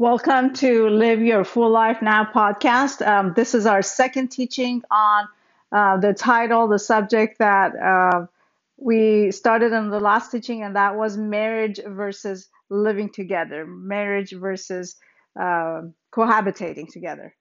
Welcome to Live Your Full Life Now podcast. Um, this is our second teaching on uh, the title, the subject that uh, we started in the last teaching, and that was marriage versus living together, marriage versus uh, cohabitating together.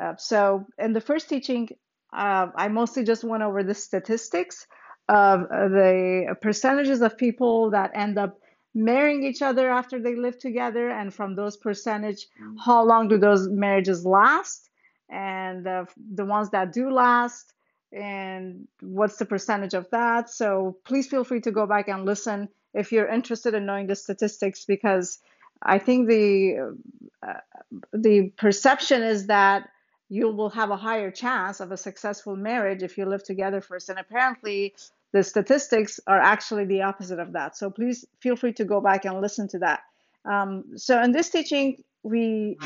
Uh, so, in the first teaching, uh, I mostly just went over the statistics of the percentages of people that end up marrying each other after they live together and from those percentage mm. how long do those marriages last? And uh, the ones that do last and what's the percentage of that? So please feel free to go back and listen if you're interested in knowing the statistics because i think the uh, the perception is that you will have a higher chance of a successful marriage if you live together first. And apparently the statistics are actually the opposite of that. So please feel free to go back and listen to that. Um, so in this teaching, we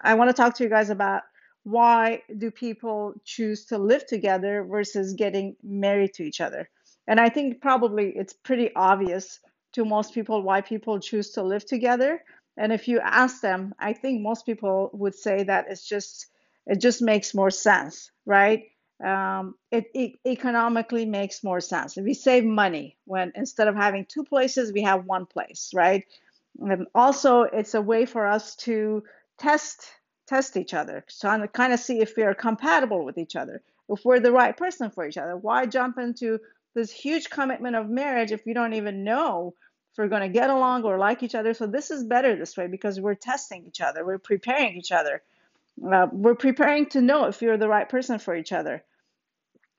I want to talk to you guys about why do people choose to live together versus getting married to each other. And I think probably it's pretty obvious to most people why people choose to live together. And if you ask them, I think most people would say that it's just it just makes more sense, right? Um, it, it, economically makes more sense. We save money when instead of having two places, we have one place, right? And also, it's a way for us to test test each other, to kind of see if we are compatible with each other, if we're the right person for each other. Why jump into this huge commitment of marriage if we don't even know if we're going to get along or like each other? So this is better this way because we're testing each other, we're preparing each other uh, we're preparing to know if you're the right person for each other.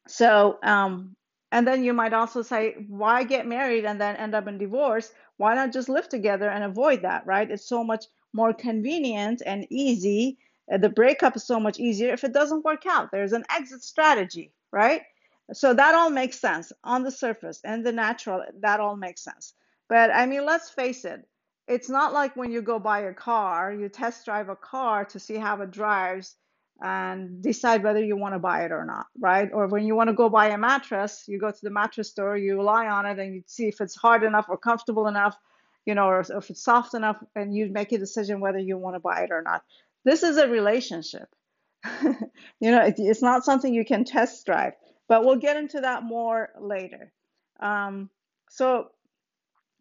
So, um, and then you might also say, why get married and then end up in divorce? Why not just live together and avoid that, right? It's so much more convenient and easy. Uh, the breakup is so much easier if it doesn't work out. There's an exit strategy, right? So that all makes sense on the surface and the natural, that all makes sense. But I mean, let's face it, it's not like when you go buy a car, you test drive a car to see how it drives and decide whether you want to buy it or not, right? Or when you want to go buy a mattress, you go to the mattress store, you lie on it, and you see if it's hard enough or comfortable enough, you know, or if it's soft enough, and you make a decision whether you want to buy it or not. This is a relationship. you know, it, it's not something you can test drive, but we'll get into that more later. Um, so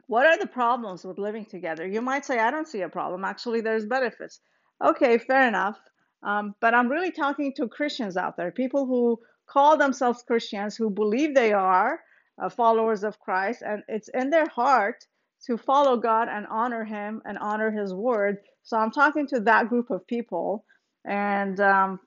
what are the problems with living together? You might say, I don't see a problem. Actually, there's benefits. Okay, fair enough. Um, but I'm really talking to Christians out there, people who call themselves Christians, who believe they are uh, followers of Christ, and it's in their heart to follow God and honor Him and honor His word. So I'm talking to that group of people, and um,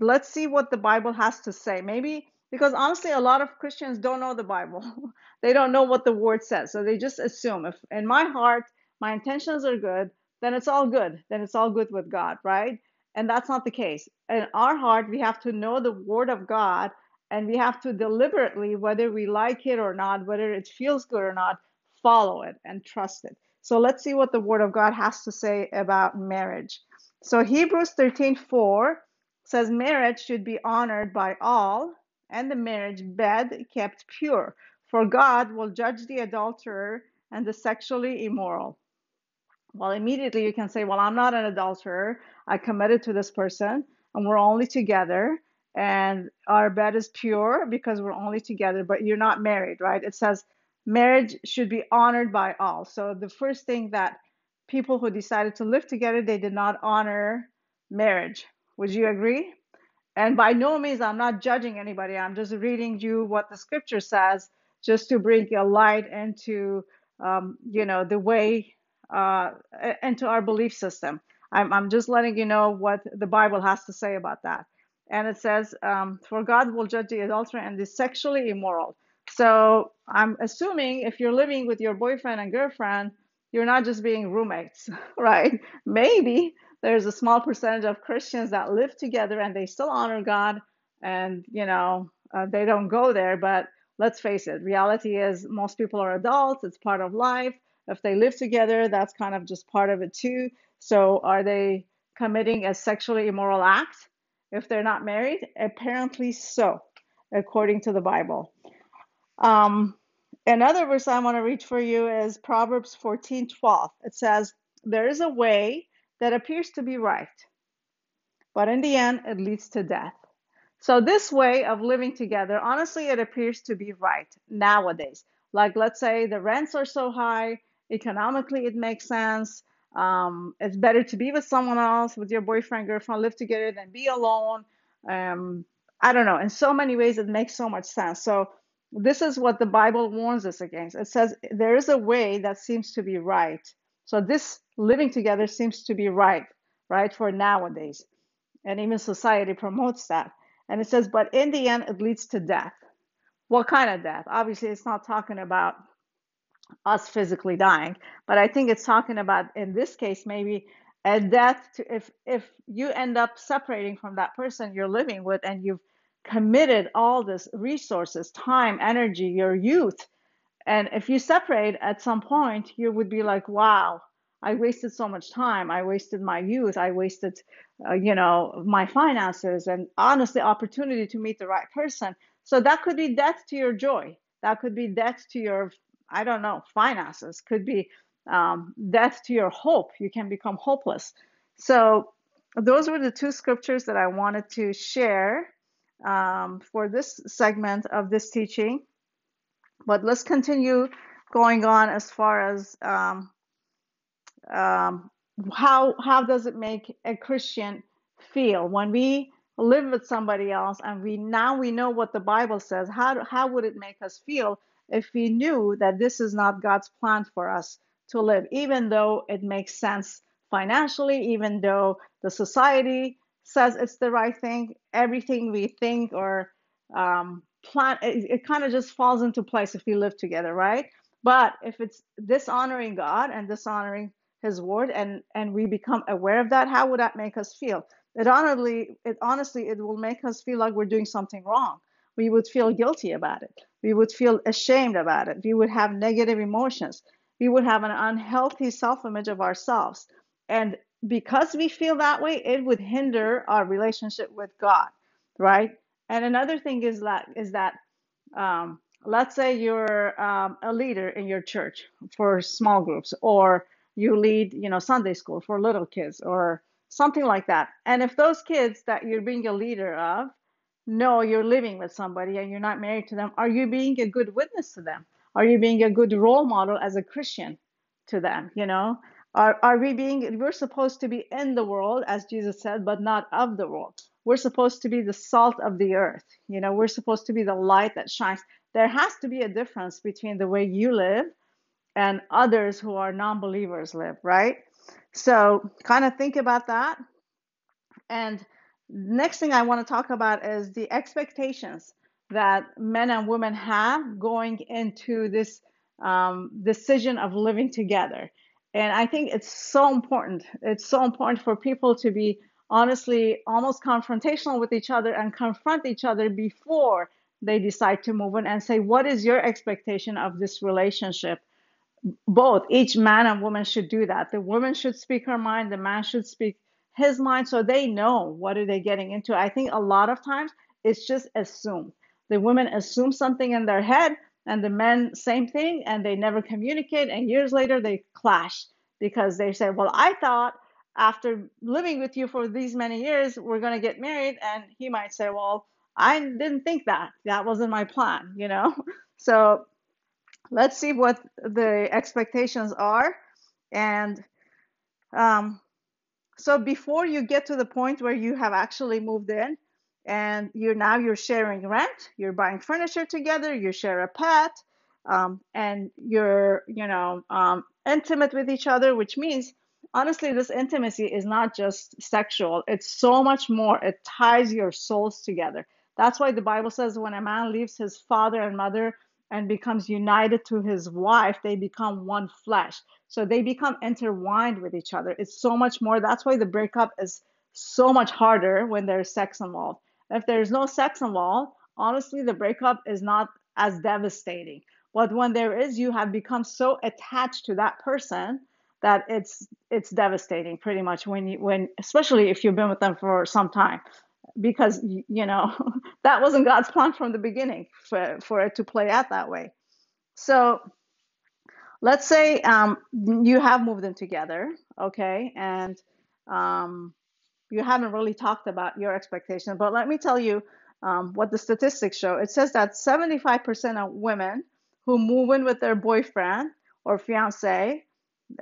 let's see what the Bible has to say. Maybe because honestly a lot of christians don't know the bible. They don't know what the word says. So they just assume if in my heart my intentions are good then it's all good. Then it's all good with god right? And that's not the case. In our heart we have to know the word of god and we have to deliberately whether we like it or not whether it feels good or not follow it and trust it. So let's see what the word of god has to say about marriage. So hebrews 13 4 says marriage should be honored by all and the marriage bed kept pure. For God will judge the adulterer and the sexually immoral. Well, immediately you can say, Well, I'm not an adulterer. I committed to this person and we're only together and our bed is pure because we're only together, but you're not married, right? It says marriage should be honored by all. So the first thing that people who decided to live together, they did not honor marriage. Would you agree? And by no means, I'm not judging anybody. I'm just reading you what the scripture says, just to bring a light into, um, you know, the way uh, into our belief system. I'm, I'm just letting you know what the Bible has to say about that. And it says, um, "For God will judge the adulterer and the sexually immoral." So I'm assuming if you're living with your boyfriend and girlfriend, you're not just being roommates, right? Maybe there's a small percentage of Christians that live together and they still honor God and, you know, uh, they don't go there. But let's face it, reality is most people are adults, it's part of life. If they live together, that's kind of just part of it too. So are they committing a sexually immoral act if they're not married? Apparently so, according to the Bible. Um, another verse I want to read for you is Proverbs 14 12. It says, There is a way that appears to be right, but in the end, it leads to death. So, this way of living together, honestly, it appears to be right nowadays. Like, let's say the rents are so high, economically, it makes sense. Um, it's better to be with someone else, with your boyfriend, girlfriend, live together than be alone. Um, I don't know. In so many ways, it makes so much sense. So, this is what the Bible warns us against. It says there is a way that seems to be right. So, this living together seems to be right, right, for nowadays. And even society promotes that. And it says, but in the end, it leads to death. What kind of death? Obviously, it's not talking about us physically dying, but I think it's talking about, in this case, maybe a death to if if you end up separating from that person you're living with and you've committed all this resources, time, energy, your youth and if you separate at some point, you would be like, wow, I wasted so much time. I wasted my youth. I wasted, uh, you know, my finances and honestly, opportunity to meet the right person. So that could be death to your joy. That could be death to your, I don't know, finances. Could be um, death to your hope. You can become hopeless. So those were the two scriptures that I wanted to share um, for this segment of this teaching. But let's continue going on as far as um, um, how how does it make a Christian feel when we live with somebody else and we now we know what the Bible says? How how would it make us feel if we knew that this is not God's plan for us to live, even though it makes sense financially, even though the society says it's the right thing, everything we think or um, plan it, it kind of just falls into place if we live together, right? But if it's dishonoring God and dishonoring his word and and we become aware of that how would that make us feel? It honestly it honestly it will make us feel like we're doing something wrong. We would feel guilty about it. We would feel ashamed about it. We would have negative emotions. We would have an unhealthy self-image of ourselves. And because we feel that way it would hinder our relationship with god right? And another thing is that is that um, let's say you're um, a leader in your church for small groups or you lead you know sunday school for little kids or something like that. And if those kids that you're being a leader of know you're living with somebody and you're not married to them are you being a good witness to them? Are you being a good role model as a christian to them you know? Are, are we being we're supposed to be in the world as jesus said but not of the world. We're supposed to be the salt of the earth you know? We're supposed to be the light that shines. There has to be a difference between the way you live and others who are non-believers live right so kind of think about that and next thing I want to talk about is the expectations that men and women have going into this um, decision of living together. And I think it's so important. It's so important for people to be honestly almost confrontational with each other and confront each other before they decide to move in and say, What is your expectation of this relationship? Both each man and woman should do that. The woman should speak her mind the man should speak his mind so they know what are they getting into. I think a lot of times it's just assumed. The women assume something in their head and the men same thing and they never communicate and years later they clash because they say well i thought after living with you for these many years we're going to get married and he might say well i didn't think that. That wasn't my plan you know? So let's see what the expectations are. And um, so before you get to the point where you have actually moved in and you're now you're sharing rent you're buying furniture together you share a pet um, and you're you know um, intimate with each other which means honestly this intimacy is not just sexual. It's so much more. It ties your souls together. That's why the bible says when a man leaves his father and mother and becomes united to his wife, they become one flesh. So they become intertwined with each other. It's so much more. That's why the breakup is so much harder when there's sex involved. If there's no sex involved, honestly, the breakup is not as devastating. But when there is, you have become so attached to that person that it's it's devastating pretty much when you when especially if you've been with them for some time because you know that wasn't God's plan from the beginning for, for it to play out that way. So let's say um, you have moved in together, okay, and Um, you haven't really talked about your expectations, but let me tell you um, what the statistics show. It says that 75% of women who move in with their boyfriend or fiance,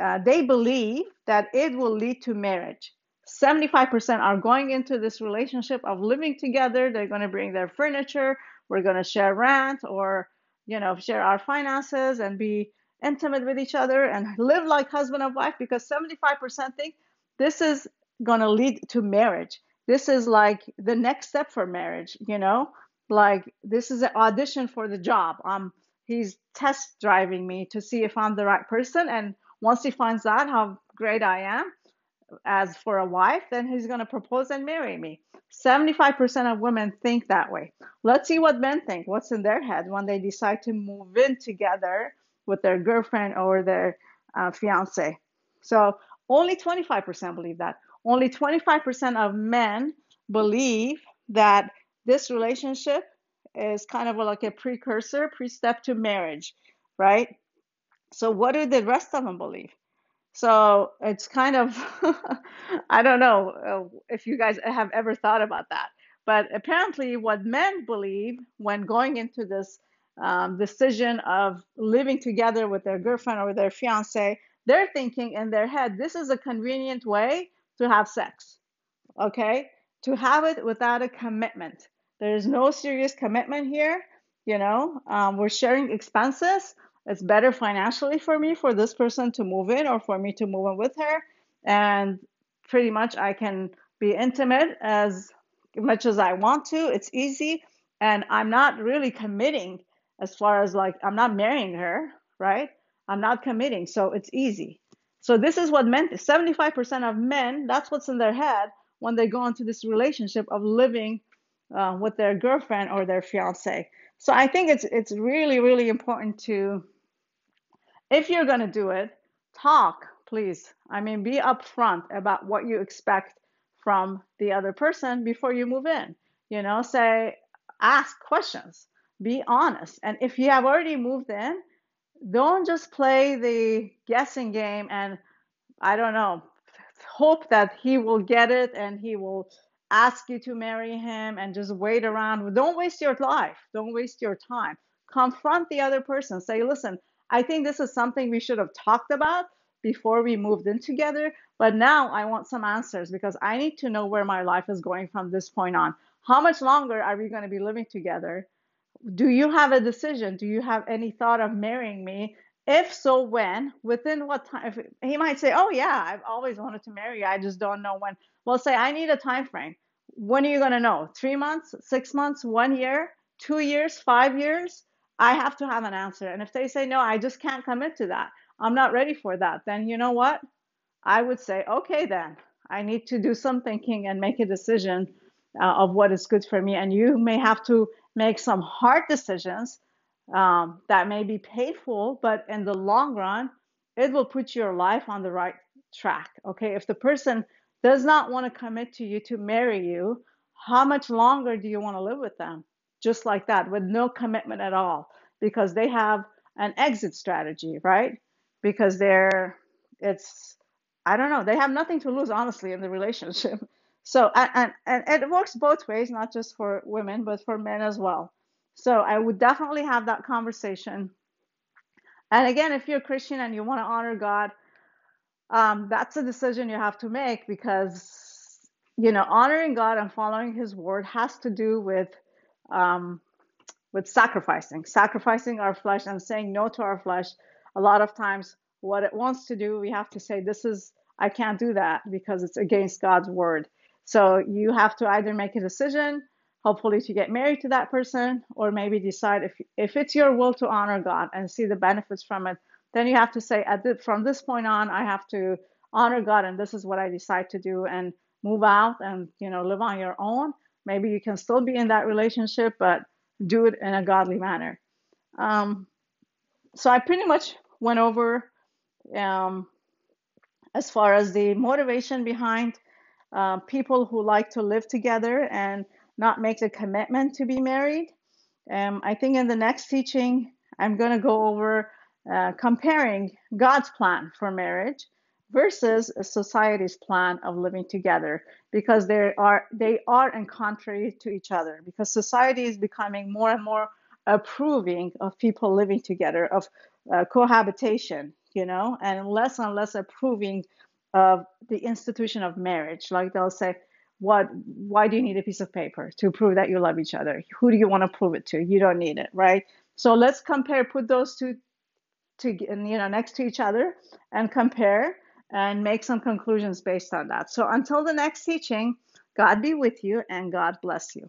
uh, they believe that it will lead to marriage. 75% are going into this relationship of living together. They're going to bring their furniture. We're going to share rent or, you know, share our finances and be intimate with each other and live like husband and wife because 75% think this is going to lead to marriage. This is like the next step for marriage, you know? Like this is an audition for the job. Um he's test driving me to see if I'm the right person and once he finds out how great I am as for a wife, then he's going to propose and marry me. 75% of women think that way. Let's see what men think. What's in their head when they decide to move in together with their girlfriend or their uh, fiance. So only 25% believe that. Only 25% of men believe that this relationship is kind of like a precursor, pre-step to marriage, right? So what do the rest of them believe? So it's kind of, I don't know uh, if you guys have ever thought about that. But apparently, what men believe when going into this um, decision of living together with their girlfriend or their fiance, they're thinking in their head, this is a convenient way to have sex, okay? To have it without a commitment. There is no serious commitment here. You know, um, we're sharing expenses. It's better financially for me for this person to move in or for me to move in with her. And pretty much I can be intimate as much as I want to. It's easy. And I'm not really committing as far as like, I'm not marrying her, right? I'm not committing. So it's easy. So this is what men, 75% of men, that's what's in their head when they go into this relationship of living uh, with their girlfriend or their fiance. So I think it's it's really really important to if you're going to do it, talk, please. I mean, be upfront about what you expect from the other person before you move in. You know, say, ask questions, be honest. And if you have already moved in, don't just play the guessing game and I don't know, hope that he will get it and he will ask you to marry him and just wait around. Don't waste your life. Don't waste your time. Confront the other person. Say, listen, I think this is something we should have talked about before we moved in together. But now I want some answers because I need to know where my life is going from this point on. How much longer are we going to be living together? Do you have a decision? Do you have any thought of marrying me? If so, when? Within what time? He might say, "Oh yeah, I've always wanted to marry you. I just don't know when." Well, say, "I need a time frame. When are you going to know? Three months, six months, one year, two years, five years?" I have to have an answer. And if they say, no, I just can't commit to that, I'm not ready for that, then you know what? I would say, okay, then I need to do some thinking and make a decision uh, of what is good for me. And you may have to make some hard decisions um, that may be painful, but in the long run, it will put your life on the right track. Okay. If the person does not want to commit to you to marry you, how much longer do you want to live with them? Just like that with no commitment at all because they have an exit strategy, right? Because they're, it's, I don't know, they have nothing to lose, honestly, in the relationship. So, and, and, and it works both ways, not just for women, but for men as well. So, I would definitely have that conversation. And again, if you're a Christian and you want to honor God, um, that's a decision you have to make because, you know, honoring God and following His word has to do with um, with sacrificing, sacrificing our flesh and saying no to our flesh. A lot of times, what it wants to do, we have to say, This is, I can't do that because it's against God's word. So you have to either make a decision, hopefully to get married to that person, or maybe decide if, if it's your will to honor God and see the benefits from it. Then you have to say, at the, from this point on, I have to honor God, and this is what I decide to do, and move out and you know live on your own Maybe you can still be in that relationship, but do it in a godly manner. Um, so I pretty much went over um, as far as the motivation behind uh, people who like to live together and not make the commitment to be married. Um, I think in the next teaching, I'm going to go over uh, comparing God's plan for marriage versus a society's plan of living together because they are they are in contrary to each other because society is becoming more and more approving of people living together of uh, cohabitation you know and less and less approving of the institution of marriage. Like they'll say what why do you need a piece of paper to prove that you love each other? Who do you want to prove it to? You don't need it right? So let's compare put those two to you know next to each other and compare and make some conclusions based on that. So until the next teaching, God be with you and God bless you.